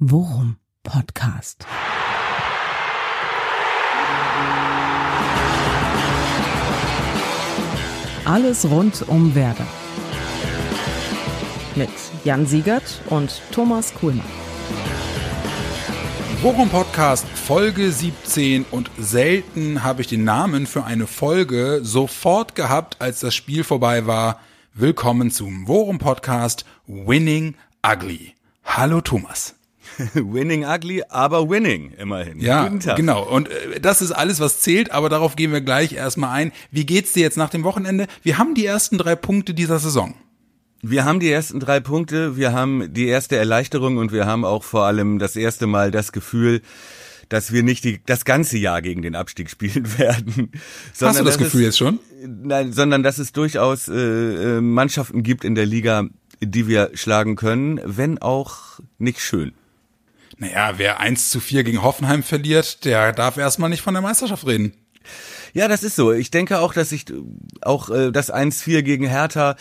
Worum Podcast. Alles rund um Werder. Mit Jan Siegert und Thomas Kuhlmann. Worum Podcast Folge 17 und selten habe ich den Namen für eine Folge sofort gehabt, als das Spiel vorbei war. Willkommen zum Worum Podcast Winning Ugly. Hallo Thomas. winning ugly, aber winning immerhin. Ja, genau. Und äh, das ist alles, was zählt, aber darauf gehen wir gleich erstmal ein. Wie geht's dir jetzt nach dem Wochenende? Wir haben die ersten drei Punkte dieser Saison. Wir haben die ersten drei Punkte, wir haben die erste Erleichterung und wir haben auch vor allem das erste Mal das Gefühl, dass wir nicht die, das ganze Jahr gegen den Abstieg spielen werden. Hast du das Gefühl es, jetzt schon? Nein, sondern dass es durchaus äh, äh, Mannschaften gibt in der Liga, die wir schlagen können, wenn auch nicht schön. Naja, wer 1 zu 4 gegen Hoffenheim verliert, der darf erstmal nicht von der Meisterschaft reden. Ja, das ist so. Ich denke auch, dass ich auch äh, das 1-4 gegen Hertha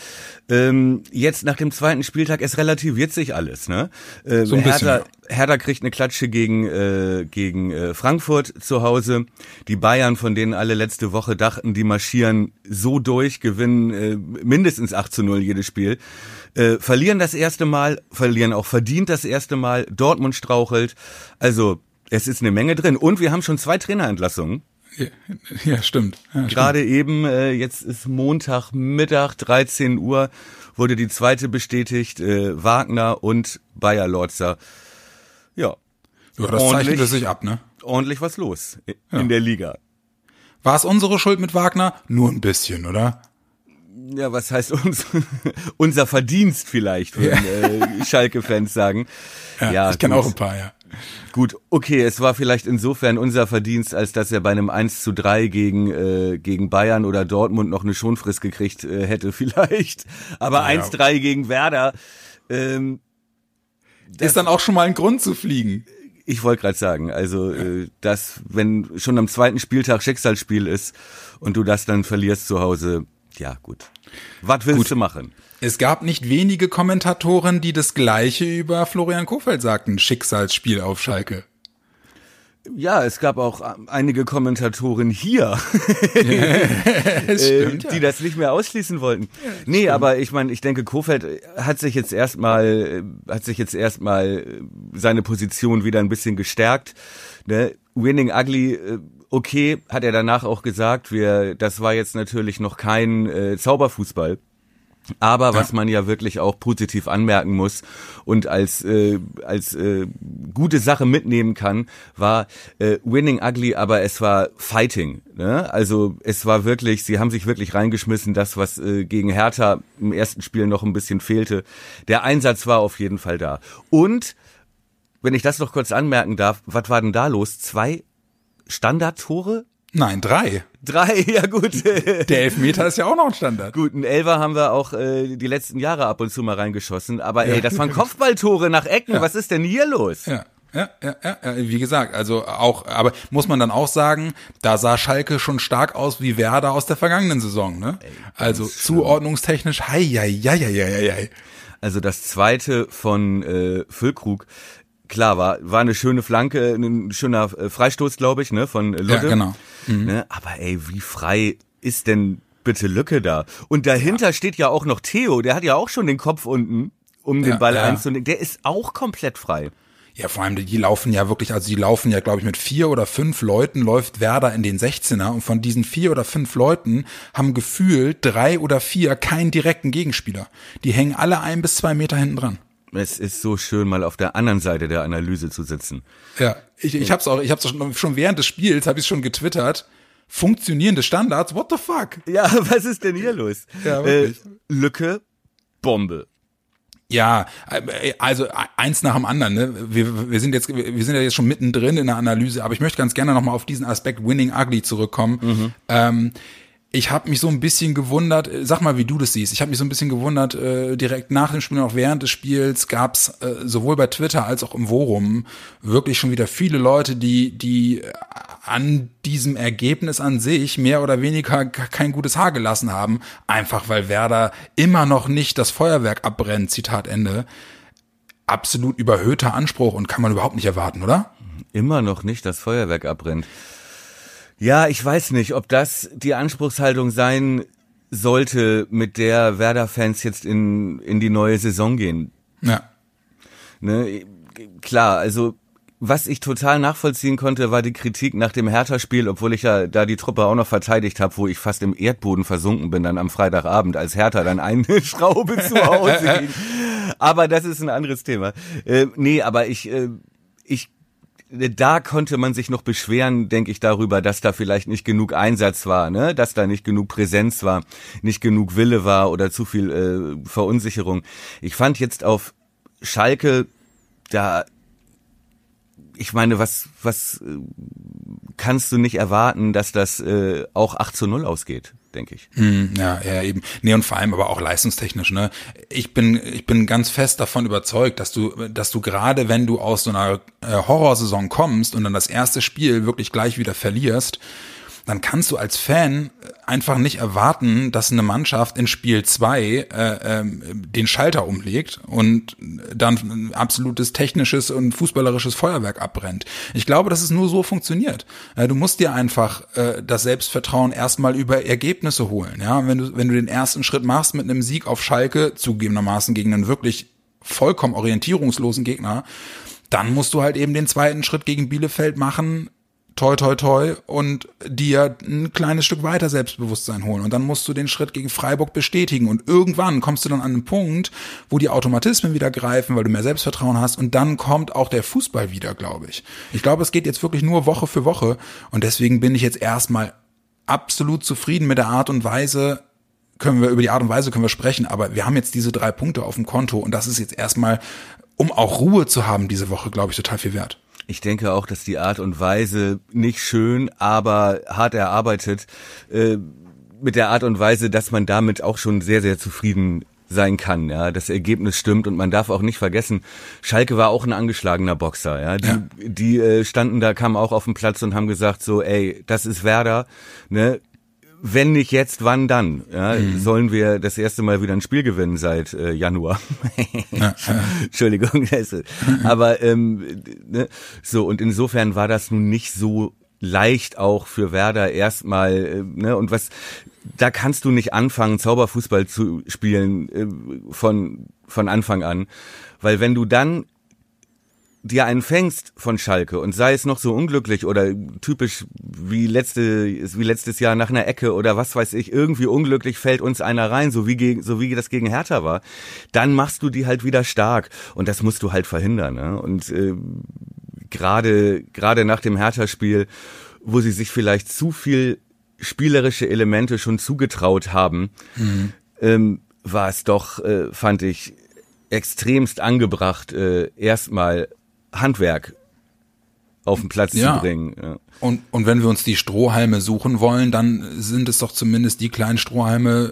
ähm, jetzt nach dem zweiten Spieltag es relativiert sich alles. Ne? Äh, so ein Hertha, bisschen. Hertha kriegt eine Klatsche gegen äh, gegen äh, Frankfurt zu Hause. Die Bayern, von denen alle letzte Woche dachten, die marschieren so durch, gewinnen äh, mindestens 8 zu 0 jedes Spiel. Äh, verlieren das erste Mal, verlieren auch verdient das erste Mal. Dortmund strauchelt. Also es ist eine Menge drin. Und wir haben schon zwei Trainerentlassungen. Ja, stimmt. Ja, Gerade stimmt. eben, äh, jetzt ist Montagmittag, 13 Uhr, wurde die zweite bestätigt, äh, Wagner und Bayer Lorzer. Ja. Ja, das zeichnet es sich ab, ne? Ordentlich was los in ja. der Liga. War es unsere Schuld mit Wagner? Nur ein bisschen, oder? Ja, was heißt uns, unser Verdienst vielleicht, würden äh, Schalke-Fans sagen. Ja, ja ich kenne auch ein paar, ja. Gut, okay, es war vielleicht insofern unser Verdienst, als dass er bei einem 1 zu 3 gegen, äh, gegen Bayern oder Dortmund noch eine Schonfrist gekriegt äh, hätte, vielleicht. Aber ja, 1-3 gegen Werder. Ähm, ist dann auch schon mal ein Grund zu fliegen. Ich wollte gerade sagen, also äh, dass wenn schon am zweiten Spieltag Schicksalsspiel ist und du das dann verlierst zu Hause, ja gut. Was willst gut. du machen? Es gab nicht wenige Kommentatoren, die das Gleiche über Florian Kofeld sagten. Schicksalsspiel auf Schalke. Ja, es gab auch einige Kommentatoren hier, ja, stimmt, äh, die das nicht mehr ausschließen wollten. Ja, nee, stimmt. aber ich meine, ich denke, Kofeld hat sich jetzt erstmal, hat sich jetzt erstmal seine Position wieder ein bisschen gestärkt. Ne? Winning Ugly, äh, okay, hat er danach auch gesagt. Wir, das war jetzt natürlich noch kein äh, Zauberfußball. Aber ja. was man ja wirklich auch positiv anmerken muss und als äh, als äh, gute Sache mitnehmen kann, war äh, Winning Ugly, aber es war Fighting. Ne? Also es war wirklich, sie haben sich wirklich reingeschmissen, das was äh, gegen Hertha im ersten Spiel noch ein bisschen fehlte. Der Einsatz war auf jeden Fall da. Und wenn ich das noch kurz anmerken darf, was war denn da los? Zwei Standardtore Nein, drei. Drei, ja gut. Der Elfmeter ist ja auch noch ein Standard. Gut, ein Elfer haben wir auch äh, die letzten Jahre ab und zu mal reingeschossen. Aber ey, das waren Kopfballtore nach Ecken. Ja. Was ist denn hier los? Ja. Ja, ja, ja, ja, wie gesagt, also auch, aber muss man dann auch sagen, da sah Schalke schon stark aus wie Werder aus der vergangenen Saison, ne? Ey, also schlimm. zuordnungstechnisch, hei, hei, hei, hei, hei. Also das zweite von äh, Füllkrug klar war, war eine schöne Flanke, ein schöner äh, Freistoß, glaube ich, ne, von Lücke. Ja, genau. Mhm. Ne, aber ey, wie frei ist denn bitte Lücke da? Und dahinter ja. steht ja auch noch Theo, der hat ja auch schon den Kopf unten, um ja, den Ball ja. einzunehmen. Der ist auch komplett frei. Ja, vor allem, die laufen ja wirklich, also die laufen ja, glaube ich, mit vier oder fünf Leuten läuft Werder in den 16er und von diesen vier oder fünf Leuten haben gefühlt drei oder vier keinen direkten Gegenspieler. Die hängen alle ein bis zwei Meter hinten dran. Es ist so schön, mal auf der anderen Seite der Analyse zu sitzen. Ja, ich, ich hab's auch, ich hab's schon, schon während des Spiels, habe ich schon getwittert. Funktionierende Standards, what the fuck? Ja, was ist denn hier los? Ja, wirklich. Äh, Lücke, Bombe. Ja, äh, also eins nach dem anderen. Ne? Wir, wir sind jetzt, wir sind ja jetzt schon mittendrin in der Analyse, aber ich möchte ganz gerne nochmal auf diesen Aspekt Winning Ugly zurückkommen. Mhm. Ähm, ich habe mich so ein bisschen gewundert, äh, sag mal, wie du das siehst. Ich habe mich so ein bisschen gewundert, äh, direkt nach dem Spiel und auch während des Spiels gab's äh, sowohl bei Twitter als auch im Forum wirklich schon wieder viele Leute, die, die äh, an diesem Ergebnis an sich mehr oder weniger kein gutes Haar gelassen haben, einfach weil Werder immer noch nicht das Feuerwerk abbrennt, Zitat Ende absolut überhöhter Anspruch und kann man überhaupt nicht erwarten, oder? Immer noch nicht das Feuerwerk abbrennt. Ja, ich weiß nicht, ob das die Anspruchshaltung sein sollte, mit der Werder-Fans jetzt in, in die neue Saison gehen. Ja. Ne? Klar, also was ich total nachvollziehen konnte, war die Kritik nach dem Hertha-Spiel, obwohl ich ja da die Truppe auch noch verteidigt habe, wo ich fast im Erdboden versunken bin dann am Freitagabend, als Hertha dann eine Schraube zu Hause ging. Aber das ist ein anderes Thema. Äh, nee, aber ich, äh, ich da konnte man sich noch beschweren, denke ich, darüber, dass da vielleicht nicht genug Einsatz war, ne? dass da nicht genug Präsenz war, nicht genug Wille war oder zu viel äh, Verunsicherung. Ich fand jetzt auf Schalke, da ich meine, was, was äh, kannst du nicht erwarten, dass das äh, auch 8 zu 0 ausgeht, denke ich. Mm, ja, ja, eben. Nee, und vor allem aber auch leistungstechnisch, ne? Ich bin, ich bin ganz fest davon überzeugt, dass du, dass du gerade, wenn du aus so einer äh, Horrorsaison kommst und dann das erste Spiel wirklich gleich wieder verlierst, dann kannst du als Fan einfach nicht erwarten, dass eine Mannschaft in Spiel zwei äh, äh, den Schalter umlegt und dann ein absolutes technisches und fußballerisches Feuerwerk abbrennt. Ich glaube, dass es nur so funktioniert. Äh, du musst dir einfach äh, das Selbstvertrauen erstmal über Ergebnisse holen. Ja, wenn du wenn du den ersten Schritt machst mit einem Sieg auf Schalke, zugegebenermaßen gegen einen wirklich vollkommen orientierungslosen Gegner, dann musst du halt eben den zweiten Schritt gegen Bielefeld machen, toi toi toi und dir ein kleines Stück weiter Selbstbewusstsein holen. Und dann musst du den Schritt gegen Freiburg bestätigen. Und irgendwann kommst du dann an einen Punkt, wo die Automatismen wieder greifen, weil du mehr Selbstvertrauen hast. Und dann kommt auch der Fußball wieder, glaube ich. Ich glaube, es geht jetzt wirklich nur Woche für Woche. Und deswegen bin ich jetzt erstmal absolut zufrieden mit der Art und Weise, können wir über die Art und Weise können wir sprechen, aber wir haben jetzt diese drei Punkte auf dem Konto und das ist jetzt erstmal, um auch Ruhe zu haben diese Woche, glaube ich, total viel wert. Ich denke auch, dass die Art und Weise nicht schön, aber hart erarbeitet, äh, mit der Art und Weise, dass man damit auch schon sehr, sehr zufrieden sein kann, ja, das Ergebnis stimmt und man darf auch nicht vergessen, Schalke war auch ein angeschlagener Boxer, ja, die, ja. die äh, standen da, kamen auch auf den Platz und haben gesagt so, ey, das ist Werder, ne, wenn nicht jetzt, wann dann? Ja, mhm. Sollen wir das erste Mal wieder ein Spiel gewinnen seit äh, Januar? Entschuldigung, aber ähm, ne, so und insofern war das nun nicht so leicht auch für Werder erstmal äh, ne und was da kannst du nicht anfangen Zauberfußball zu spielen äh, von von Anfang an, weil wenn du dann dir einen fängst von Schalke und sei es noch so unglücklich oder typisch wie letzte wie letztes Jahr nach einer Ecke oder was weiß ich irgendwie unglücklich fällt uns einer rein so wie gegen so wie das gegen Hertha war dann machst du die halt wieder stark und das musst du halt verhindern ne? und äh, gerade gerade nach dem Hertha Spiel wo sie sich vielleicht zu viel spielerische Elemente schon zugetraut haben mhm. ähm, war es doch äh, fand ich extremst angebracht äh, erstmal Handwerk auf den Platz ja. zu bringen. Ja. Und, und wenn wir uns die Strohhalme suchen wollen, dann sind es doch zumindest die kleinen Strohhalme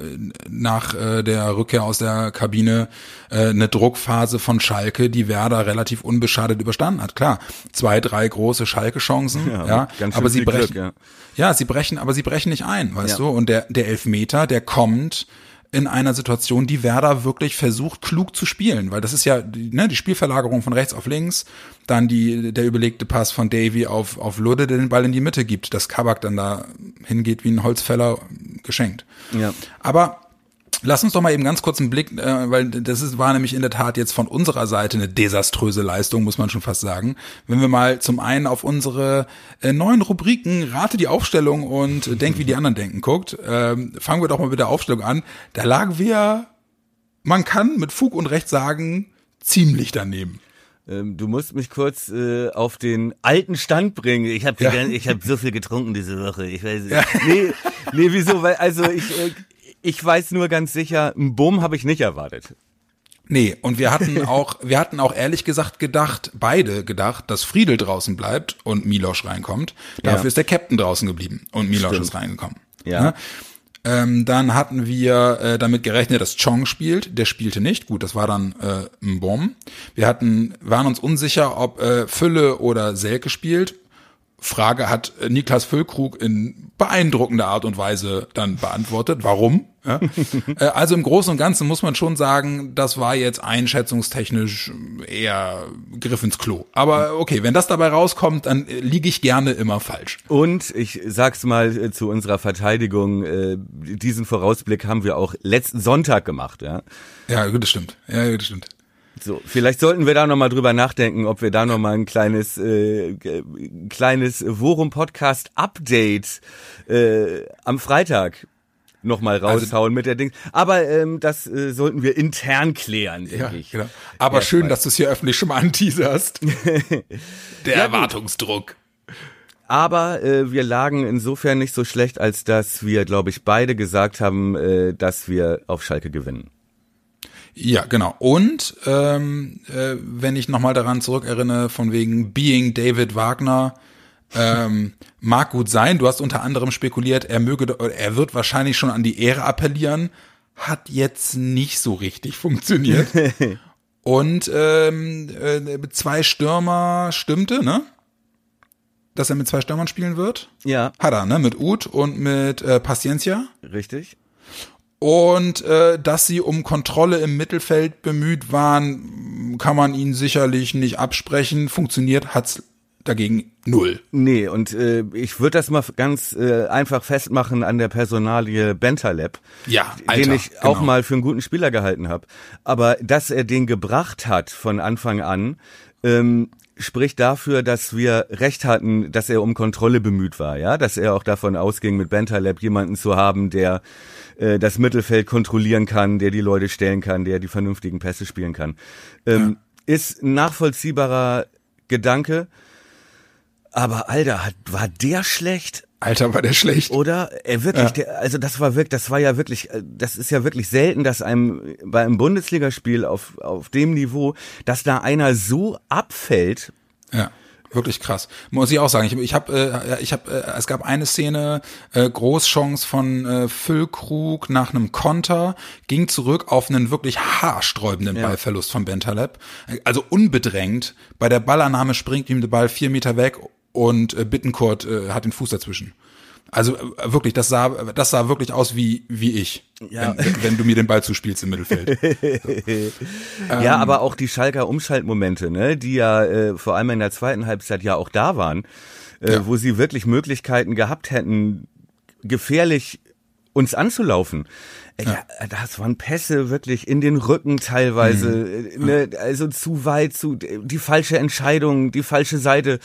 nach äh, der Rückkehr aus der Kabine äh, eine Druckphase von Schalke, die Werder relativ unbeschadet überstanden hat. Klar, zwei, drei große Schalke-Chancen, ja, ja aber sie brechen, Glück, ja. ja. sie brechen, aber sie brechen nicht ein, weißt du? Und der, der Elfmeter, der kommt in einer Situation, die Werder wirklich versucht, klug zu spielen, weil das ist ja ne, die Spielverlagerung von rechts auf links, dann die, der überlegte Pass von Davy auf, auf Ludde, der den Ball in die Mitte gibt, dass Kabak dann da hingeht wie ein Holzfäller geschenkt. Ja. Aber Lass uns doch mal eben ganz kurz einen Blick, äh, weil das ist, war nämlich in der Tat jetzt von unserer Seite eine desaströse Leistung, muss man schon fast sagen. Wenn wir mal zum einen auf unsere äh, neuen Rubriken Rate die Aufstellung und äh, Denk, wie die anderen denken guckt, äh, fangen wir doch mal mit der Aufstellung an. Da lagen wir, man kann mit Fug und Recht sagen, ziemlich daneben. Ähm, du musst mich kurz äh, auf den alten Stand bringen. Ich habe ja. ich hab so viel getrunken diese Woche. Ich weiß ja. nee, nee, wieso? Weil also ich äh, ich weiß nur ganz sicher, einen Bumm habe ich nicht erwartet. Nee, und wir hatten auch, wir hatten auch ehrlich gesagt gedacht, beide gedacht, dass Friedel draußen bleibt und Milosch reinkommt. Dafür ja. ist der Captain draußen geblieben und Milosch Stimmt. ist reingekommen. Ja. ja? Ähm, dann hatten wir äh, damit gerechnet, dass Chong spielt. Der spielte nicht. Gut, das war dann äh, ein Bomb. Wir hatten, waren uns unsicher, ob äh, Fülle oder Selke spielt Frage hat äh, Niklas Füllkrug in beeindruckender Art und Weise dann beantwortet. Warum? Ja? Äh, also im Großen und Ganzen muss man schon sagen, das war jetzt einschätzungstechnisch eher Griff ins Klo. Aber okay, wenn das dabei rauskommt, dann äh, liege ich gerne immer falsch. Und ich sag's mal zu unserer Verteidigung, diesen Vorausblick haben wir auch letzten Sonntag gemacht, ja. Ja, das stimmt. Ja, das stimmt. So, vielleicht sollten wir da nochmal drüber nachdenken, ob wir da nochmal ein kleines, äh, kleines Worum-Podcast-Update äh, am Freitag nochmal also raushauen also, mit der Ding. Aber ähm, das äh, sollten wir intern klären, denke ja, ich. Genau. Aber Erst schön, mal. dass du es hier öffentlich schon mal anteaserst. der ja, Erwartungsdruck. Aber äh, wir lagen insofern nicht so schlecht, als dass wir, glaube ich, beide gesagt haben, äh, dass wir auf Schalke gewinnen. Ja, genau. Und ähm, äh, wenn ich nochmal daran zurückerinnere, von wegen Being David Wagner, ähm, mag gut sein. Du hast unter anderem spekuliert, er möge, er wird wahrscheinlich schon an die Ehre appellieren. Hat jetzt nicht so richtig funktioniert. Und ähm, äh, zwei Stürmer stimmte, ne? Dass er mit zwei Stürmern spielen wird? Ja. Hat er, ne? Mit Ut und mit äh, Paciencia. Richtig und äh, dass sie um Kontrolle im Mittelfeld bemüht waren, kann man ihnen sicherlich nicht absprechen. Funktioniert hat's dagegen null. Nee, und äh, ich würde das mal ganz äh, einfach festmachen an der Personalie Bentaleb, ja, Alter, den ich genau. auch mal für einen guten Spieler gehalten habe. Aber dass er den gebracht hat von Anfang an, ähm, spricht dafür, dass wir recht hatten, dass er um Kontrolle bemüht war, ja, dass er auch davon ausging, mit Bentaleb jemanden zu haben, der äh, das Mittelfeld kontrollieren kann, der die Leute stellen kann, der die vernünftigen Pässe spielen kann. Ähm, ja. Ist ein nachvollziehbarer Gedanke. Aber Alter, hat, war der schlecht? Alter, war der schlecht. Oder? Er wirklich, ja. der, also das war wirklich, das war ja wirklich, äh, das ist ja wirklich selten, dass einem bei einem Bundesligaspiel auf, auf dem Niveau, dass da einer so abfällt. Ja. Wirklich krass. Muss ich auch sagen. Ich, ich habe, äh, ich hab, äh, es gab eine Szene, äh, Großchance von äh, Füllkrug nach einem Konter, ging zurück auf einen wirklich haarsträubenden ja. Ballverlust von Bentaleb. Also unbedrängt. Bei der Ballannahme springt ihm der Ball vier Meter weg und äh, Bittenkurt äh, hat den Fuß dazwischen. Also äh, wirklich, das sah, das sah wirklich aus wie wie ich, ja. wenn, wenn du mir den Ball zuspielst im Mittelfeld. ja, ähm, aber auch die Schalker Umschaltmomente, ne, die ja äh, vor allem in der zweiten Halbzeit ja auch da waren, äh, ja. wo sie wirklich Möglichkeiten gehabt hätten, gefährlich uns anzulaufen. Ja. das waren Pässe wirklich in den Rücken teilweise, mhm. ne, also zu weit, zu die falsche Entscheidung, die falsche Seite.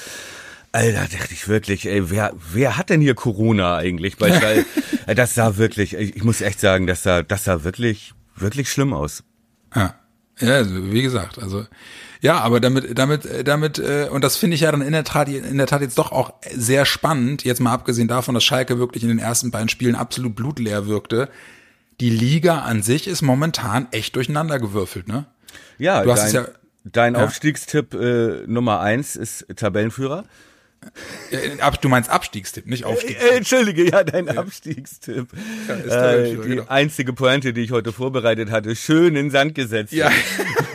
Alter, dachte ich wirklich, ey, wer, wer hat denn hier Corona eigentlich bei Schall? das sah wirklich, ich muss echt sagen, das sah, das sah wirklich, wirklich schlimm aus. Ja. Ja, also, wie gesagt, also ja, aber damit, damit, damit, äh, und das finde ich ja dann in der Tat, in der Tat jetzt doch auch sehr spannend, jetzt mal abgesehen davon, dass Schalke wirklich in den ersten beiden Spielen absolut blutleer wirkte. Die Liga an sich ist momentan echt durcheinandergewürfelt, ne? Ja, du hast dein, es ja, dein ja. Aufstiegstipp äh, Nummer eins ist Tabellenführer. Du meinst Abstiegstipp, nicht Aufstiegstipp. Äh, Entschuldige, ja, dein ja. Abstiegstipp. Ja, äh, die genau. einzige Pointe, die ich heute vorbereitet hatte, schön in Sand gesetzt. Ja.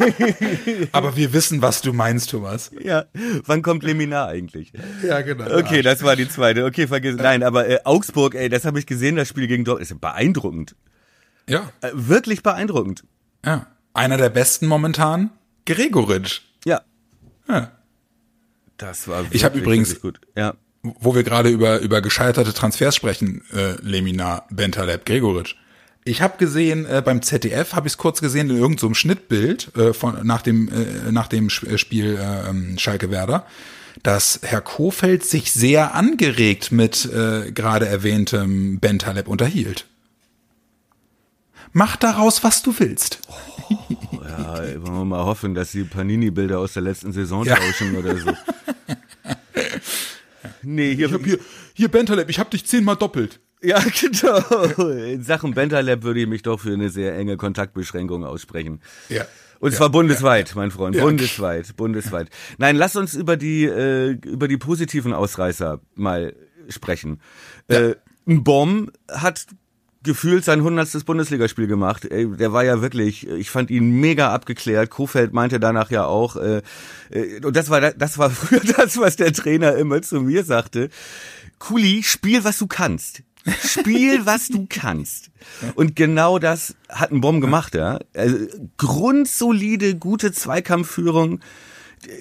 Aber wir wissen, was du meinst, Thomas. Ja. Wann kommt Leminar eigentlich? Ja, genau. Okay, das war die zweite. Okay, vergiss. Nein, aber äh, Augsburg, ey, das habe ich gesehen, das Spiel gegen Dortmund. Ist beeindruckend. Ja. Äh, wirklich beeindruckend. Ja. Einer der besten momentan, Gregoritsch. Ja. Ja. Das war Ich habe übrigens gut. Ja. Wo wir gerade über über gescheiterte Transfers sprechen, äh, Lemina, Bentaleb, Gregoritsch. Ich habe gesehen äh, beim ZDF habe ich es kurz gesehen in irgendeinem so Schnittbild äh, von nach dem äh, nach dem äh, Spiel äh, Schalke Werder, dass Herr Kofeld sich sehr angeregt mit äh, gerade erwähntem Bentaleb unterhielt. Mach daraus, was du willst. Oh, ja, wollen wir mal hoffen, dass die Panini-Bilder aus der letzten Saison ja. tauschen oder so. Nee, hier, ich hab hier, hier Bentaleb, ich hab dich zehnmal doppelt. Ja, genau. In Sachen Bentaleb würde ich mich doch für eine sehr enge Kontaktbeschränkung aussprechen. Ja. Und ja, zwar bundesweit, ja. mein Freund, ja. bundesweit, bundesweit. Nein, lass uns über die äh, über die positiven Ausreißer mal sprechen. Äh, ein Bomb hat gefühlt sein hundertstes Bundesligaspiel gemacht. Ey, der war ja wirklich, ich fand ihn mega abgeklärt. Kofeld meinte danach ja auch, äh, äh, und das war das war früher das, was der Trainer immer zu mir sagte. Kuli, spiel was du kannst. Spiel, was du kannst. Und genau das hat ein Bomb gemacht, ja. Also, grundsolide, gute Zweikampfführung.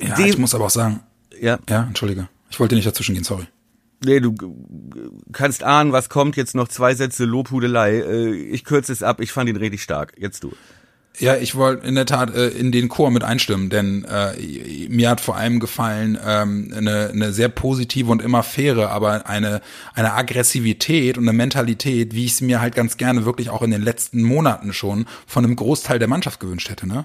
Ja, ich muss aber auch sagen. Ja. Ja, entschuldige. Ich wollte nicht dazwischen gehen, sorry. Nee, du kannst ahnen, was kommt. Jetzt noch zwei Sätze Lobhudelei. Äh, ich kürze es ab. Ich fand ihn richtig stark. Jetzt du. Ja, ich wollte in der Tat äh, in den Chor mit einstimmen, denn äh, mir hat vor allem gefallen ähm, eine, eine sehr positive und immer faire, aber eine eine Aggressivität und eine Mentalität, wie ich es mir halt ganz gerne wirklich auch in den letzten Monaten schon von einem Großteil der Mannschaft gewünscht hätte. Ne?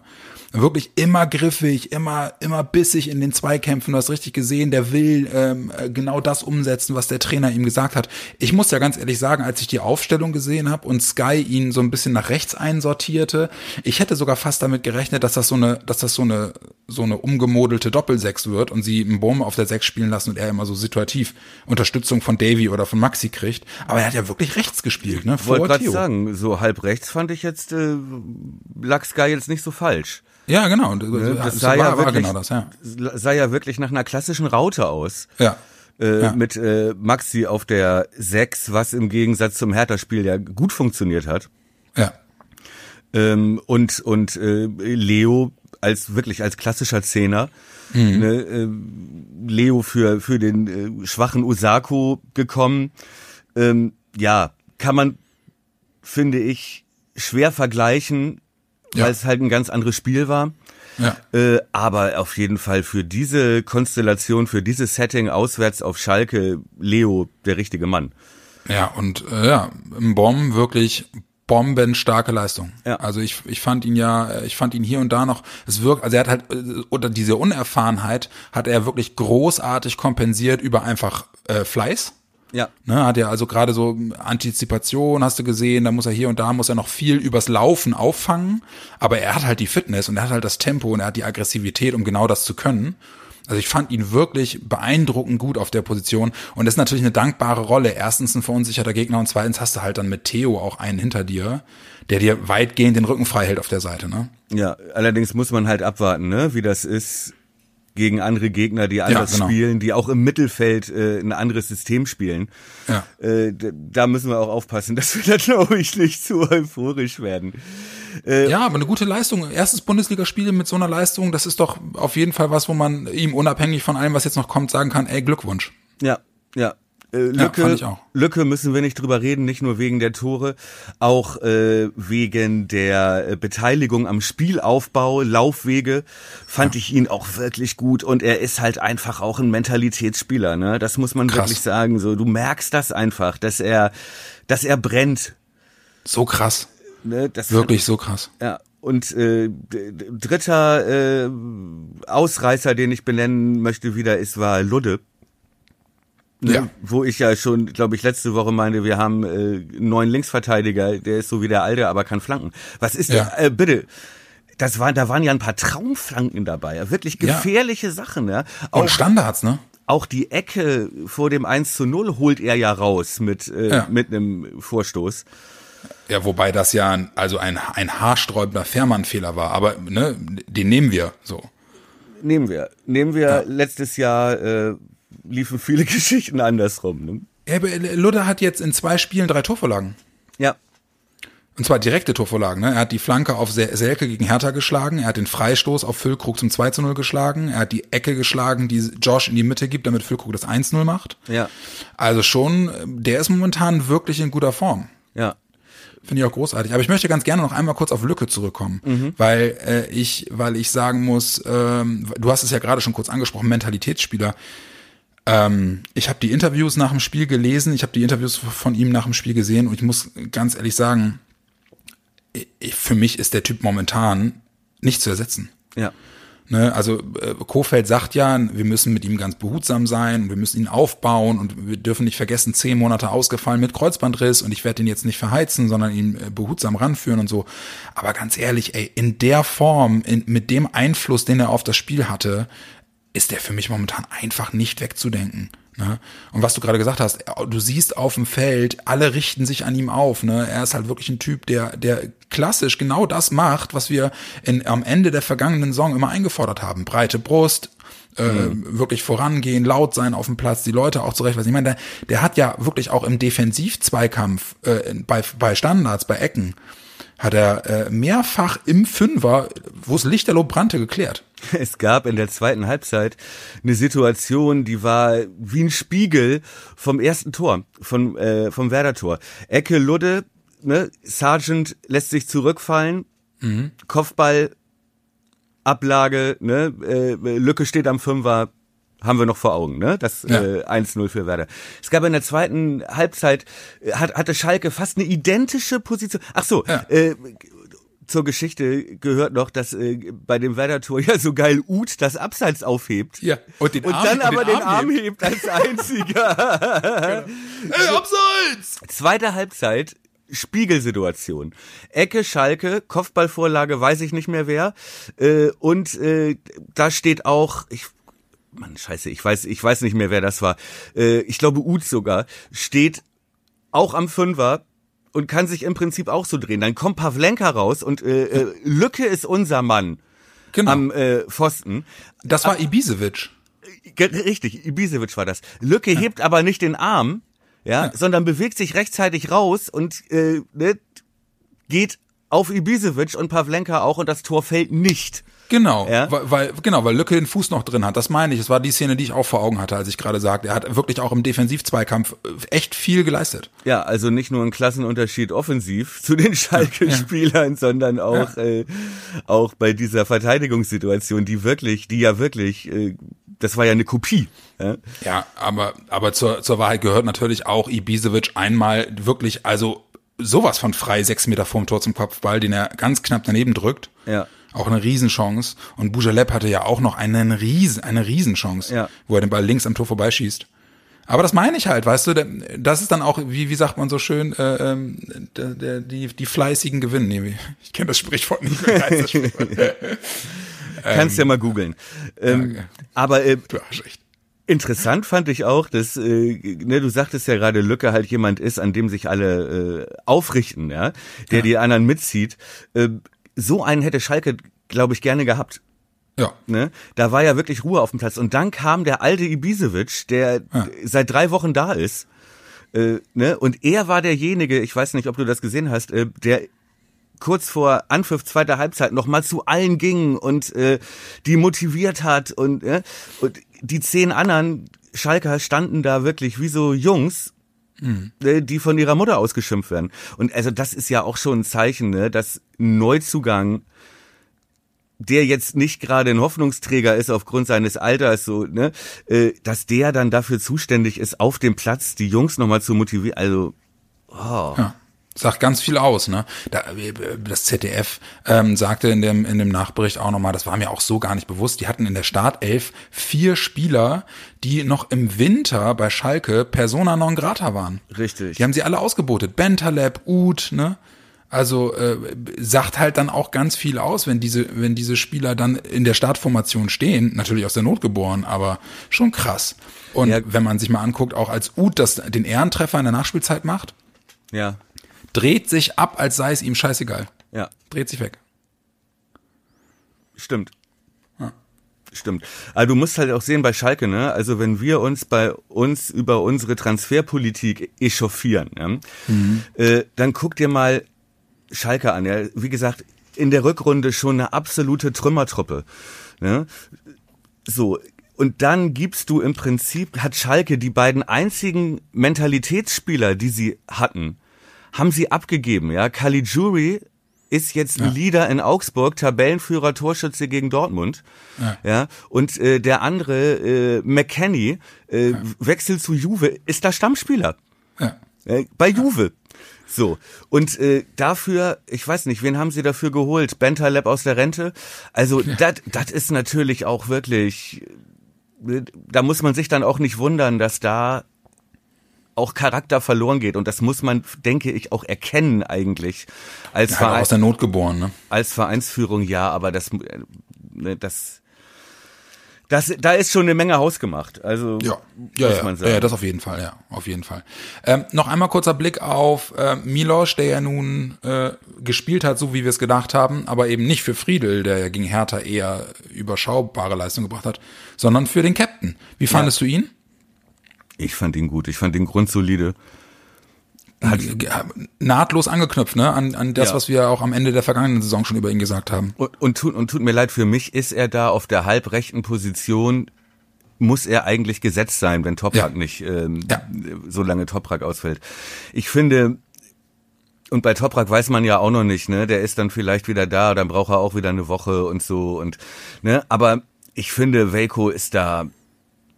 Wirklich immer griffig, immer, immer bissig in den Zweikämpfen. Du hast richtig gesehen, der will ähm, genau das umsetzen, was der Trainer ihm gesagt hat. Ich muss ja ganz ehrlich sagen, als ich die Aufstellung gesehen habe und Sky ihn so ein bisschen nach rechts einsortierte, ich hätte sogar fast damit gerechnet, dass das so eine, dass das so eine, so eine umgemodelte Doppelsechs wird und sie einen Bohm auf der Sechs spielen lassen und er immer so situativ Unterstützung von Davy oder von Maxi kriegt. Aber er hat ja wirklich rechts gespielt, ne? Vor Wollte gerade sagen, so halb rechts fand ich jetzt, äh, lag Sky jetzt nicht so falsch. Ja, genau. Das, ne, das sah, ja wirklich, genau das, ja. sah ja wirklich nach einer klassischen Raute aus. Ja. Äh, ja. Mit äh, Maxi auf der 6, was im Gegensatz zum Hertha-Spiel ja gut funktioniert hat. Ja. Ähm, und und äh, Leo als wirklich als klassischer Zehner. Mhm. Ne, äh, Leo für für den äh, schwachen Usako gekommen. Ähm, ja, kann man finde ich schwer vergleichen ja. weil es halt ein ganz anderes Spiel war. Ja. Äh, aber auf jeden Fall für diese Konstellation, für dieses Setting auswärts auf Schalke, Leo der richtige Mann. Ja, und äh, ja, im Bomben wirklich bombenstarke Leistung. Ja. Also ich, ich fand ihn ja, ich fand ihn hier und da noch, es wirkt, also er hat halt, äh, oder diese Unerfahrenheit hat er wirklich großartig kompensiert über einfach äh, Fleiß. Ja. Ne, hat ja also gerade so Antizipation, hast du gesehen, da muss er hier und da muss er noch viel übers Laufen auffangen, aber er hat halt die Fitness und er hat halt das Tempo und er hat die Aggressivität, um genau das zu können. Also ich fand ihn wirklich beeindruckend gut auf der Position und das ist natürlich eine dankbare Rolle. Erstens ein verunsicherter Gegner und zweitens hast du halt dann mit Theo auch einen hinter dir, der dir weitgehend den Rücken frei hält auf der Seite, ne? Ja, allerdings muss man halt abwarten, ne, wie das ist gegen andere Gegner, die anders ja, genau. spielen, die auch im Mittelfeld äh, ein anderes System spielen. Ja. Äh, da müssen wir auch aufpassen, dass wir da, glaube ich, nicht zu euphorisch werden. Äh, ja, aber eine gute Leistung. Erstes Bundesligaspiel mit so einer Leistung, das ist doch auf jeden Fall was, wo man ihm unabhängig von allem, was jetzt noch kommt, sagen kann, ey, Glückwunsch. Ja, ja. Äh, Lücke, ja, Lücke müssen wir nicht drüber reden, nicht nur wegen der Tore, auch äh, wegen der äh, Beteiligung am Spielaufbau, Laufwege fand ja. ich ihn auch wirklich gut und er ist halt einfach auch ein Mentalitätsspieler, ne? Das muss man Krass. wirklich sagen. So, du merkst das einfach, dass er, dass er brennt. So krass. Ne? Wirklich so krass. Ja. Und äh, dritter äh, Ausreißer, den ich benennen möchte wieder, ist war Ludde. Ne? Ja. Wo ich ja schon, glaube ich, letzte Woche meinte, wir haben äh, einen neuen Linksverteidiger, der ist so wie der alte, aber kann flanken. Was ist ja. äh, bitte? Das waren, da waren ja ein paar Traumflanken dabei, wirklich gefährliche ja. Sachen, ja. Auch, Und Standards, ne? Auch die Ecke vor dem 1 zu 0 holt er ja raus mit, äh, ja. mit einem Vorstoß. Ja, wobei das ja also ein, ein haarsträubender Fährmann-Fehler war, aber ne, den nehmen wir so. Nehmen wir. Nehmen wir ja. letztes Jahr äh, liefen viele Geschichten andersrum. Ne? Ja, Ludde hat jetzt in zwei Spielen drei Torvorlagen. Ja. Und zwar direkte Torvorlagen. Ne? Er hat die Flanke auf Selke gegen Hertha geschlagen, er hat den Freistoß auf Füllkrug zum 2 zu 0 geschlagen, er hat die Ecke geschlagen, die Josh in die Mitte gibt, damit Füllkrug das 1-0 macht. Ja. Also schon, der ist momentan wirklich in guter Form. Ja. Finde ich auch großartig. Aber ich möchte ganz gerne noch einmal kurz auf Lücke zurückkommen, mhm. weil äh, ich, weil ich sagen muss, ähm, du hast es ja gerade schon kurz angesprochen, Mentalitätsspieler. Ähm, ich habe die Interviews nach dem Spiel gelesen, ich habe die Interviews von ihm nach dem Spiel gesehen und ich muss ganz ehrlich sagen, ich, für mich ist der Typ momentan nicht zu ersetzen. Ja. Ne, also äh, Kofeld sagt ja, wir müssen mit ihm ganz behutsam sein, wir müssen ihn aufbauen und wir dürfen nicht vergessen, zehn Monate ausgefallen mit Kreuzbandriss und ich werde ihn jetzt nicht verheizen, sondern ihn äh, behutsam ranführen und so. Aber ganz ehrlich, ey, in der Form, in, mit dem Einfluss, den er auf das Spiel hatte, ist der für mich momentan einfach nicht wegzudenken. Ne? Und was du gerade gesagt hast, du siehst auf dem Feld, alle richten sich an ihm auf. Ne? Er ist halt wirklich ein Typ, der, der klassisch genau das macht, was wir in, am Ende der vergangenen Saison immer eingefordert haben. Breite Brust, äh, mhm. wirklich vorangehen, laut sein auf dem Platz, die Leute auch zurecht. Was ich meine, der, der hat ja wirklich auch im Defensiv-Zweikampf äh, bei, bei Standards, bei Ecken, hat er äh, mehrfach im Fünfer, wo es Lichterloh brannte, geklärt. Es gab in der zweiten Halbzeit eine Situation, die war wie ein Spiegel vom ersten Tor, von, äh, vom Werder-Tor. Ecke Ludde, ne, Sargent lässt sich zurückfallen, mhm. Kopfball, Ablage, ne, äh, Lücke steht am Fünfer, haben wir noch vor Augen, ne? Das ja. äh, 1-0 für Werder. Es gab in der zweiten Halbzeit, äh, hat, hatte Schalke fast eine identische Position. Ach so, ja. äh, zur Geschichte gehört noch, dass äh, bei dem Werder-Tor ja so geil Uth das Abseits aufhebt. Ja. Und, den Arm, und dann aber den, den Arm, hebt. hebt als einziger. genau. Ey, Abseits! Zweite Halbzeit, Spiegelsituation. Ecke, Schalke, Kopfballvorlage, weiß ich nicht mehr wer. Äh, und äh, da steht auch, ich Mann, scheiße, ich weiß, ich weiß nicht mehr, wer das war. Äh, ich glaube, Uth sogar, steht auch am Fünfer und kann sich im Prinzip auch so drehen. Dann kommt Pavlenka raus und äh, äh, Lücke ist unser Mann genau. am äh, Pfosten. Das war Ibisevic. Richtig, Ibisevic war das. Lücke ja. hebt aber nicht den Arm, ja, ja, sondern bewegt sich rechtzeitig raus und äh, ne, geht auf Ibisevic und Pavlenka auch und das Tor fällt nicht. Genau, ja? weil, weil, genau, weil Lücke den Fuß noch drin hat. Das meine ich. Es war die Szene, die ich auch vor Augen hatte, als ich gerade sagte. Er hat wirklich auch im Defensivzweikampf äh, echt viel geleistet. Ja, also nicht nur ein Klassenunterschied offensiv zu den Schalke-Spielern, ja. sondern auch, ja. äh, auch bei dieser Verteidigungssituation, die wirklich, die ja wirklich, äh, das war ja eine Kopie. Ja, ja aber, aber zur, zur Wahrheit gehört natürlich auch Ibisevic einmal wirklich, also sowas von frei, sechs Meter vorm Tor zum Kopfball, den er ganz knapp daneben drückt. Ja auch eine Riesenchance. Und Bujaleb hatte ja auch noch einen Riesen, eine Riesenchance, ja. wo er den Ball links am Tor vorbeischießt. Aber das meine ich halt, weißt du, das ist dann auch, wie, wie sagt man so schön, äh, ähm, der, die, die fleißigen gewinnen. Nee, ich kenne das Sprichwort nicht mehr. Das Sprichwort. Kannst ja mal googeln. Ähm, ja, aber äh, du hast echt. Interessant fand ich auch, dass äh, ne, du sagtest ja gerade, Lücke halt jemand ist, an dem sich alle äh, aufrichten, ja, der ja. die anderen mitzieht. Äh, so einen hätte Schalke, glaube ich, gerne gehabt. Ja. Ne? Da war ja wirklich Ruhe auf dem Platz. Und dann kam der alte Ibisevic, der ja. seit drei Wochen da ist. Äh, ne? Und er war derjenige, ich weiß nicht, ob du das gesehen hast, äh, der kurz vor Anpfiff zweiter Halbzeit noch mal zu allen ging und äh, die motiviert hat und, äh, und die zehn anderen Schalker standen da wirklich wie so Jungs Mhm. die von ihrer Mutter ausgeschimpft werden. Und also das ist ja auch schon ein Zeichen, ne, dass Neuzugang der jetzt nicht gerade ein Hoffnungsträger ist aufgrund seines Alters, so, ne, äh, dass der dann dafür zuständig ist, auf dem Platz die Jungs nochmal zu motivieren. Also, oh. Ja sagt ganz viel aus. Ne? Da, das ZDF ähm, sagte in dem, in dem Nachbericht auch nochmal, das war mir auch so gar nicht bewusst, die hatten in der Startelf vier Spieler, die noch im Winter bei Schalke Persona non grata waren. Richtig. Die haben sie alle ausgebotet. Bentaleb, Uth, ne? Also äh, sagt halt dann auch ganz viel aus, wenn diese, wenn diese Spieler dann in der Startformation stehen, natürlich aus der Not geboren, aber schon krass. Und ja. wenn man sich mal anguckt, auch als Uth das den Ehrentreffer in der Nachspielzeit macht, ja dreht sich ab, als sei es ihm scheißegal. Ja. Dreht sich weg. Stimmt. Ja. Stimmt. Also du musst halt auch sehen bei Schalke, ne? Also wenn wir uns bei uns über unsere Transferpolitik echauffieren, ja? Mhm. Äh, dann guck dir mal Schalke an. Ja? Wie gesagt, in der Rückrunde schon eine absolute Trümmertruppe. Ne? So, und dann gibst du im Prinzip, hat Schalke die beiden einzigen Mentalitätsspieler, die sie hatten, haben sie abgegeben. Ja, Caligiuri ist jetzt ein ja. Leader in Augsburg, Tabellenführer, Torschütze gegen Dortmund. Ja. ja und äh, der andere, äh, McKenny, äh, ja. wechselt zu Juve, ist da Stammspieler. Ja. Äh, bei Juve. So, und äh, dafür, ich weiß nicht, wen haben sie dafür geholt? Bentaleb aus der Rente? Also, ja. das ist natürlich auch wirklich, äh, da muss man sich dann auch nicht wundern, dass da auch Charakter verloren geht. Und das muss man, denke ich, auch erkennen eigentlich. Als ja, Verein, aus der Not geboren, ne? Als Vereinsführung ja, aber das, äh, ne, das Das, da ist schon eine Menge hausgemacht. Also Ja, ja, muss ja, man ja, sagen. ja, das auf jeden Fall, ja, auf jeden Fall. Ähm, noch einmal kurzer Blick auf äh, Milos, der ja nun äh, gespielt hat, so wie wir es gedacht haben, aber eben nicht für Friedel, der ja gegen Hertha eher überschaubare Leistung gebracht hat, sondern für den Captain. Wie fandest du ihn? Ich fand ihn gut. Ich fand ihn grundsolide. Hat nahtlos angeknüpft, ne, an, an das, Ja. was wir auch am Ende der vergangenen Saison schon über ihn gesagt haben. Und, und, tut, und tut mir leid, für mich ist er da auf der halbrechten Position, muss er eigentlich gesetzt sein, wenn Toprak Ja. nicht ähm, Ja. so lange Toprak ausfällt. Ich finde, und bei Toprak weiß man ja auch noch nicht, ne? Der ist dann vielleicht wieder da, dann braucht er auch wieder eine Woche und so und ne, aber ich finde, Velko ist da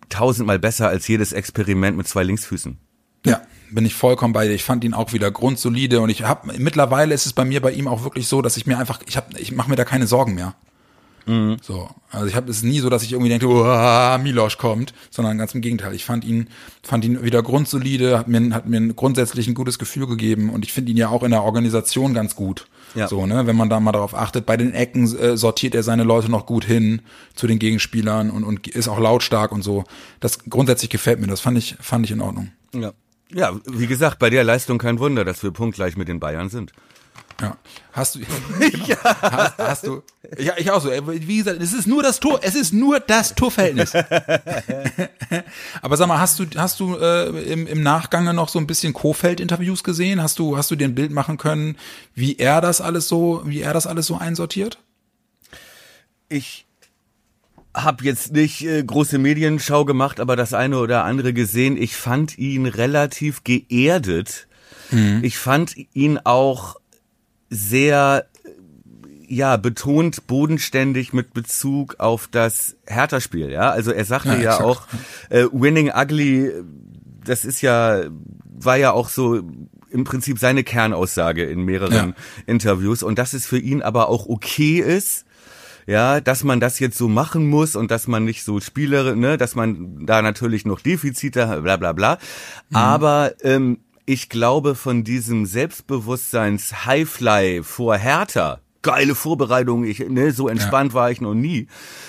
tausendmal besser als jedes Experiment mit zwei Linksfüßen. Ja, bin ich vollkommen bei dir. Ich fand ihn auch wieder grundsolide und ich habe mittlerweile ist es bei mir bei ihm auch wirklich so, dass ich mir einfach ich habe ich mache mir da keine Sorgen mehr. So, also ich habe es nie so, dass ich irgendwie denke, oh, Milosch kommt, sondern ganz im Gegenteil. Ich fand ihn fand ihn wieder grundsolide, hat mir hat mir grundsätzlich ein gutes Gefühl gegeben und ich finde ihn ja auch in der Organisation ganz gut. Ja. So, ne, wenn man da mal darauf achtet, bei den Ecken äh, sortiert er seine Leute noch gut hin zu den Gegenspielern und und ist auch lautstark und so. Das grundsätzlich gefällt mir, das fand ich fand ich in Ordnung. Ja. Ja, wie gesagt, bei der Leistung kein Wunder, dass wir punktgleich mit den Bayern sind. Ja. Hast du, genau. hast, hast du, ja, ich auch so. Wie gesagt, es ist nur das Tor, es ist nur das Torverhältnis. Aber sag mal, hast du, hast du äh, im, im Nachgang noch so ein bisschen Kofeld-Interviews gesehen? Hast du, hast du dir ein Bild machen können, wie er das alles so, wie er das alles so einsortiert? Ich habe jetzt nicht äh, große Medienschau gemacht, aber das eine oder andere gesehen. Ich fand ihn relativ geerdet. Ich fand ihn auch sehr äh, ja betont bodenständig mit Bezug auf das Hertha-Spiel. Ja, also er sagte Ja, ja, auch äh, Winning Ugly. Das ist ja war ja auch so im Prinzip seine Kernaussage in mehreren Ja. Interviews und dass es für ihn aber auch okay ist, ja, dass man das jetzt so machen muss und dass man nicht so Spielere, ne, dass man da natürlich noch Defizite, hat, bla bla bla. Aber ähm, ich glaube, von diesem Selbstbewusstseins Highfly vor Hertha, geile Vorbereitung, ich, ne, so entspannt war ich noch nie.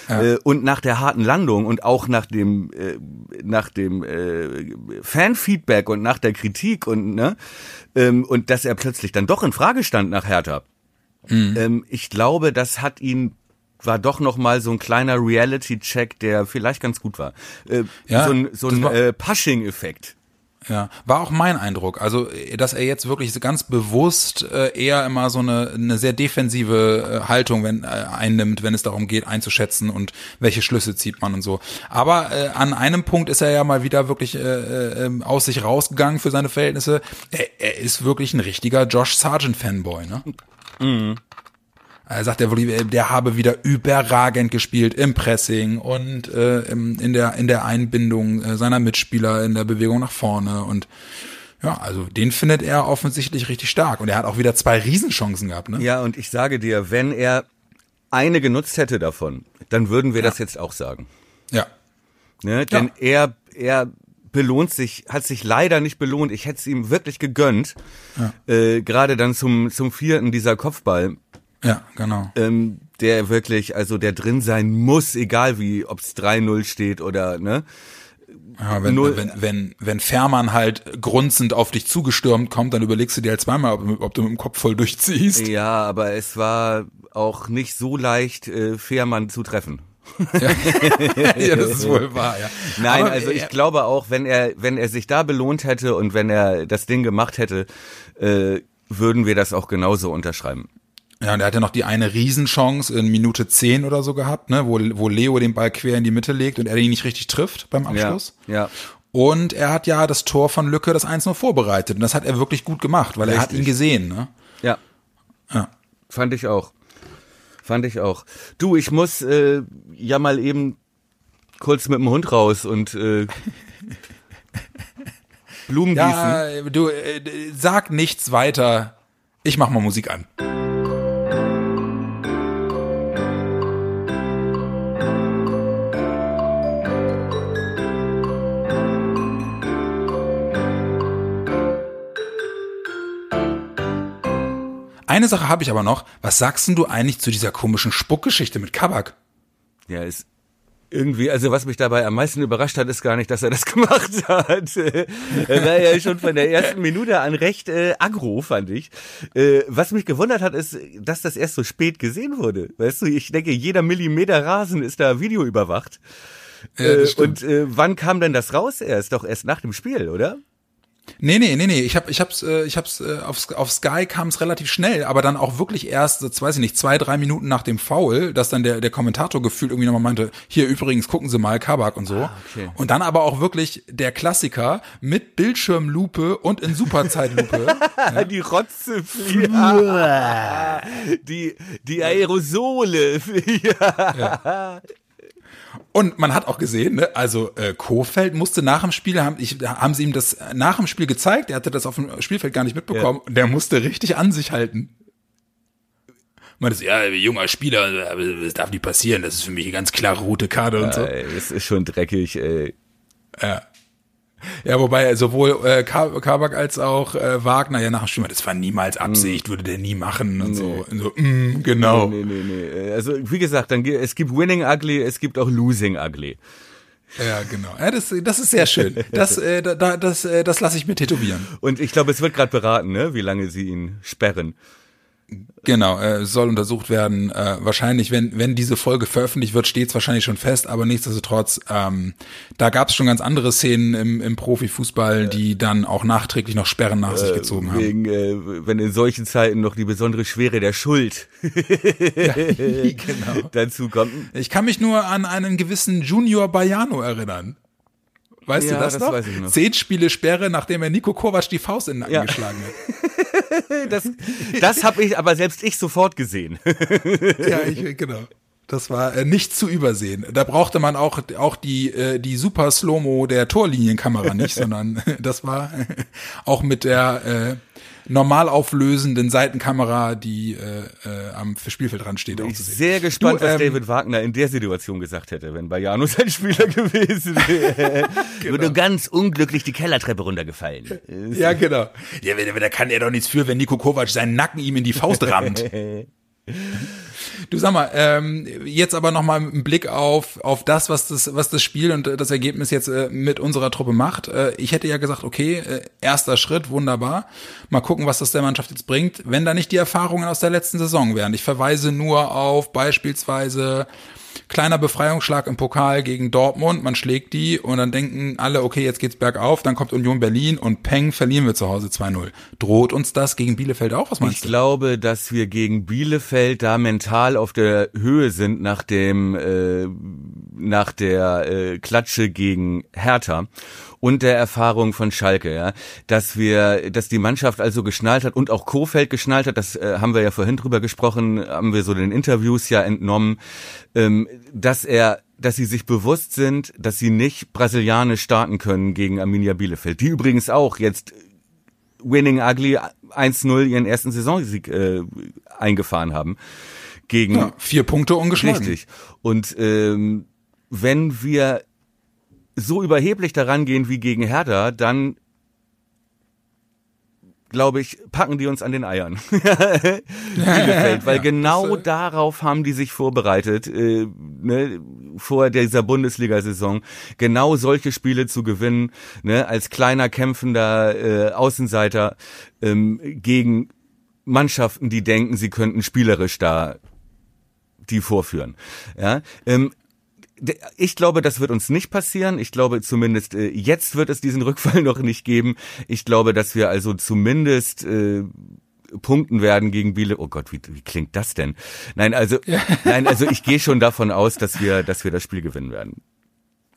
Äh, und nach der harten Landung und auch nach dem, äh, nach dem äh, Fanfeedback und nach der Kritik und ne, ähm, und dass er plötzlich dann doch in Frage stand nach Hertha. Ähm, ich glaube, das hat ihn war doch noch mal so ein kleiner Reality-Check, der vielleicht ganz gut war. Äh, Ja, so ein, so ein äh, Pushing-Effekt. Ja, war auch mein Eindruck. Also, dass er jetzt wirklich ganz bewusst äh, eher immer so eine, eine sehr defensive äh, Haltung wenn, äh, einnimmt, wenn es darum geht, einzuschätzen und welche Schlüsse zieht man und so. Aber äh, an einem Punkt ist er ja mal wieder wirklich äh, äh, aus sich rausgegangen für seine Verhältnisse. Er, er ist wirklich ein richtiger Josh Sargent-Fanboy, ne? Er sagt er wirklich, äh, der habe wieder überragend gespielt im Pressing und äh, in der in der Einbindung äh, seiner Mitspieler in der Bewegung nach vorne und ja, also den findet er offensichtlich richtig stark und er hat auch wieder zwei Riesenchancen gehabt, ne? Ja, und ich sage dir, wenn er eine genutzt hätte davon, dann würden wir das jetzt auch sagen. Ja. Ne? Denn er, er belohnt sich, hat sich leider nicht belohnt. Ich hätte es ihm wirklich gegönnt. Äh, Gerade dann zum, zum vierten dieser Kopfball, Ja, genau. ähm, der wirklich, also der drin sein muss, egal wie, ob es 3-0 steht oder, ne? Ja, wenn, Null- wenn, wenn, wenn Fährmann halt grunzend auf dich zugestürmt kommt, dann überlegst du dir halt zweimal, ob, ob du mit dem Kopf voll durchziehst. Ja, aber es war auch nicht so leicht, äh, Fährmann zu treffen. ja, das ist wohl wahr, ja. Nein, Aber, also äh, ich glaube auch, wenn er, wenn er sich da belohnt hätte und wenn er das Ding gemacht hätte, äh, würden wir das auch genauso unterschreiben. Ja, und er hat ja noch die eine Riesenchance in Minute 10 oder so gehabt, ne, wo, wo Leo den Ball quer in die Mitte legt und er ihn nicht richtig trifft beim Abschluss. Ja, ja. Und er hat ja das Tor von Lücke, das 1-0 vorbereitet. Und das hat er wirklich gut gemacht, weil er hat Richtig. ihn gesehen. Ne? Ja, Ja. fand ich auch. Fand ich auch. Du, ich muss äh, ja mal eben kurz mit dem Hund raus und äh, Blumen gießen. Ja, du, äh, sag nichts weiter. Ich mach mal Musik an. Eine Sache habe ich aber noch. Was sagst denn du eigentlich zu dieser komischen Spuckgeschichte mit Kabak? Ja, ist irgendwie, also was mich dabei am meisten überrascht hat, ist gar nicht, dass er das gemacht hat. er war ja schon von der ersten Minute an recht äh, aggro, fand ich. Äh, was mich gewundert hat, ist, dass das erst so spät gesehen wurde. Weißt du, ich denke, jeder Millimeter Rasen ist da Video überwacht. Ja, äh, und äh, wann kam denn das raus erst? Doch erst nach dem Spiel, oder? Nee, nee, nee, nee. Ich hab, ich hab's, äh, ich hab's äh, auf, auf Sky kam es relativ schnell, aber dann auch wirklich erst, jetzt weiß ich nicht, zwei, drei Minuten nach dem Foul, dass dann der, der Kommentator gefühlt irgendwie nochmal meinte, hier übrigens, gucken Sie mal, Kabak und so. Ah, okay. Und dann aber auch wirklich der Klassiker mit Bildschirmlupe und in Superzeitlupe. Die Rotze, die, die Aerosole. ja. Und man hat auch gesehen, ne, also äh, Kofeld musste nach dem Spiel, haben, ich, haben sie ihm das nach dem Spiel gezeigt, er hatte das auf dem Spielfeld gar nicht mitbekommen, und der musste richtig an sich halten. Man ist, ja, junger Spieler, das darf nicht passieren, das ist für mich eine ganz klare rote Karte und so. Ey, das ist schon dreckig, ey. Ja. Ja, wobei sowohl äh, Kabak als auch äh, Wagner ja nach dem Spiel, das war niemals Absicht, würde der nie machen und so. Und so mm, genau. Nee, nee, nee. Also, wie gesagt, dann, es gibt Winning Ugly, es gibt auch Losing Ugly. Ja, genau. Ja, das, das ist sehr schön. Das, äh, da- das, äh, das lasse ich mir tätowieren. Und ich glaube, es wird gerade beraten, ne, wie lange sie ihn sperren. Genau, äh, soll untersucht werden. Äh, wahrscheinlich, wenn, wenn diese Folge veröffentlicht wird, steht es wahrscheinlich schon fest, aber nichtsdestotrotz, ähm, da gab es schon ganz andere Szenen im, im Profifußball, die dann auch nachträglich noch Sperren nach sich gezogen haben. Wegen, äh, wenn in solchen Zeiten noch die besondere Schwere der Schuld genau. dazu kommt. Ich kann mich nur an einen gewissen Junior Baiano erinnern. Weißt Ja, du das, das noch? noch. Zehn Spiele Sperre, nachdem er Nico Kovac die Faust in den Nacken Ja. geschlagen hat. Das, das habe ich, aber selbst ich sofort gesehen. Ja, ich, genau. Das war äh, nicht zu übersehen. Da brauchte man auch auch die äh, die super Slow-Mo der Torlinienkamera nicht, sondern das war auch mit der äh, normal auflösenden Seitenkamera, die äh, äh, am Spielfeldrand steht, auch Ich zu sehen. sehr gespannt, Du, was ähm, David Wagner in der Situation gesagt hätte, wenn Bajano sein Spieler gewesen wäre. Würde ganz unglücklich die Kellertreppe runtergefallen. Ja, genau. Ja, da kann er doch nichts für, wenn Nico Kovac seinen Nacken ihm in die Faust rammt. Du sag mal, ähm, jetzt aber noch mal ein Blick auf auf das, was das was das Spiel und das Ergebnis jetzt äh, mit unserer Truppe macht. Äh, ich hätte ja gesagt, okay, äh, erster Schritt, wunderbar. Mal gucken, was das der Mannschaft jetzt bringt, wenn da nicht die Erfahrungen aus der letzten Saison wären. Ich verweise nur auf beispielsweise kleiner Befreiungsschlag im Pokal gegen Dortmund, man schlägt die und dann denken alle, okay, jetzt geht's bergauf, dann kommt Union Berlin und peng, verlieren wir zu Hause 2-0. Droht uns das gegen Bielefeld auch? Was Ich meinst du? glaube, dass wir gegen Bielefeld da mental auf der Höhe sind nach dem äh, nach der äh, Klatsche gegen Hertha und der Erfahrung von Schalke, ja, dass wir, dass die Mannschaft also geschnallt hat und auch Kofeld geschnallt hat, das äh, haben wir ja vorhin drüber gesprochen, haben wir so den Interviews ja entnommen, ähm, dass er dass sie sich bewusst sind, dass sie nicht brasilianisch starten können gegen Arminia Bielefeld, die übrigens auch jetzt Winning Ugly 1-0 ihren ersten Saisonsieg äh, eingefahren haben. Gegen Ja, vier Punkte ungeschlagen. Richtig. Und ähm, wenn wir so überheblich daran gehen wie gegen Hertha, dann glaube ich, packen die uns an den Eiern. Bielefeld, weil Ja, genau das, äh, darauf haben die sich vorbereitet, äh, ne, vor dieser Bundesliga-Saison, genau solche Spiele zu gewinnen, ne, als kleiner kämpfender äh, Außenseiter ähm, gegen Mannschaften, die denken, sie könnten spielerisch da die vorführen. Ja, ähm, ich glaube, das wird uns nicht passieren. Ich glaube zumindest, äh, jetzt wird es diesen Rückfall noch nicht geben. Ich glaube, dass wir also zumindest äh, punkten werden gegen Biele. Oh Gott, wie, wie klingt das denn? Nein, also, nein, also ich gehe schon davon aus, dass wir, dass wir das Spiel gewinnen werden.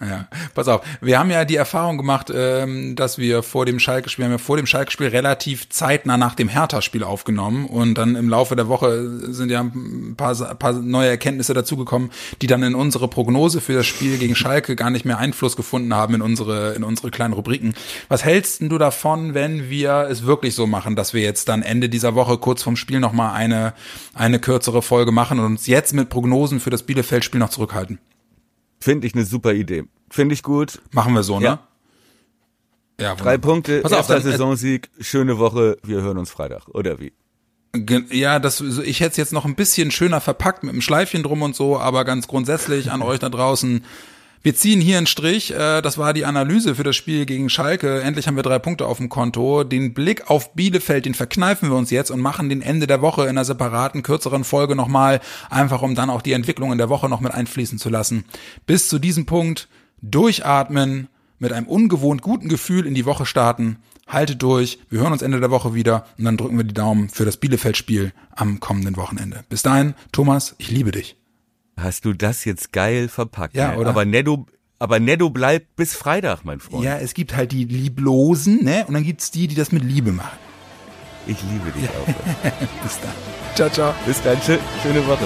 Ja, pass auf. Wir haben ja die Erfahrung gemacht, ähm, dass wir vor dem Schalke-Spiel, haben wir vor dem Schalke-Spiel relativ zeitnah nach dem Hertha-Spiel aufgenommen und dann im Laufe der Woche sind ja ein paar, ein paar neue Erkenntnisse dazugekommen, die dann in unsere Prognose für das Spiel gegen Schalke gar nicht mehr Einfluss gefunden haben in unsere, in unsere kleinen Rubriken. Was hältst du davon, wenn wir es wirklich so machen, dass wir jetzt dann Ende dieser Woche kurz vorm Spiel nochmal eine, eine kürzere Folge machen und uns jetzt mit Prognosen für das Bielefeld-Spiel noch zurückhalten? Finde ich eine super Idee. Finde ich gut. Machen wir so, ne? Ja. Ja, Drei. Punkte, Pass auf, erster dann, äh, Saisonsieg, schöne Woche. Wir hören uns Freitag, oder wie? Ja, das, ich hätte es jetzt noch ein bisschen schöner verpackt mit einem Schleifchen drum und so, aber ganz grundsätzlich an euch da draußen. Wir ziehen hier einen Strich. Äh, das war die Analyse für das Spiel gegen Schalke. Endlich haben wir drei Punkte auf dem Konto. Den Blick auf Bielefeld, den verkneifen wir uns jetzt und machen den Ende der Woche in einer separaten, kürzeren Folge nochmal, einfach um dann auch die Entwicklung in der Woche noch mit einfließen zu lassen. Bis zu diesem Punkt durchatmen, mit einem ungewohnt guten Gefühl in die Woche starten haltet durch. Wir hören uns Ende der Woche wieder und dann drücken wir die Daumen für das Bielefeld-Spiel am kommenden Wochenende. Bis dahin, Thomas, ich liebe dich. Hast du das jetzt geil verpackt? Ja, ne? oder? Aber Netto, aber Netto bleibt bis Freitag, mein Freund. Ja, es gibt halt die Lieblosen, ne? Und dann gibt's die, die das mit Liebe machen. Ich liebe dich auch. Bis dann. Ciao, ciao. Bis dann. Schö- Schöne Woche.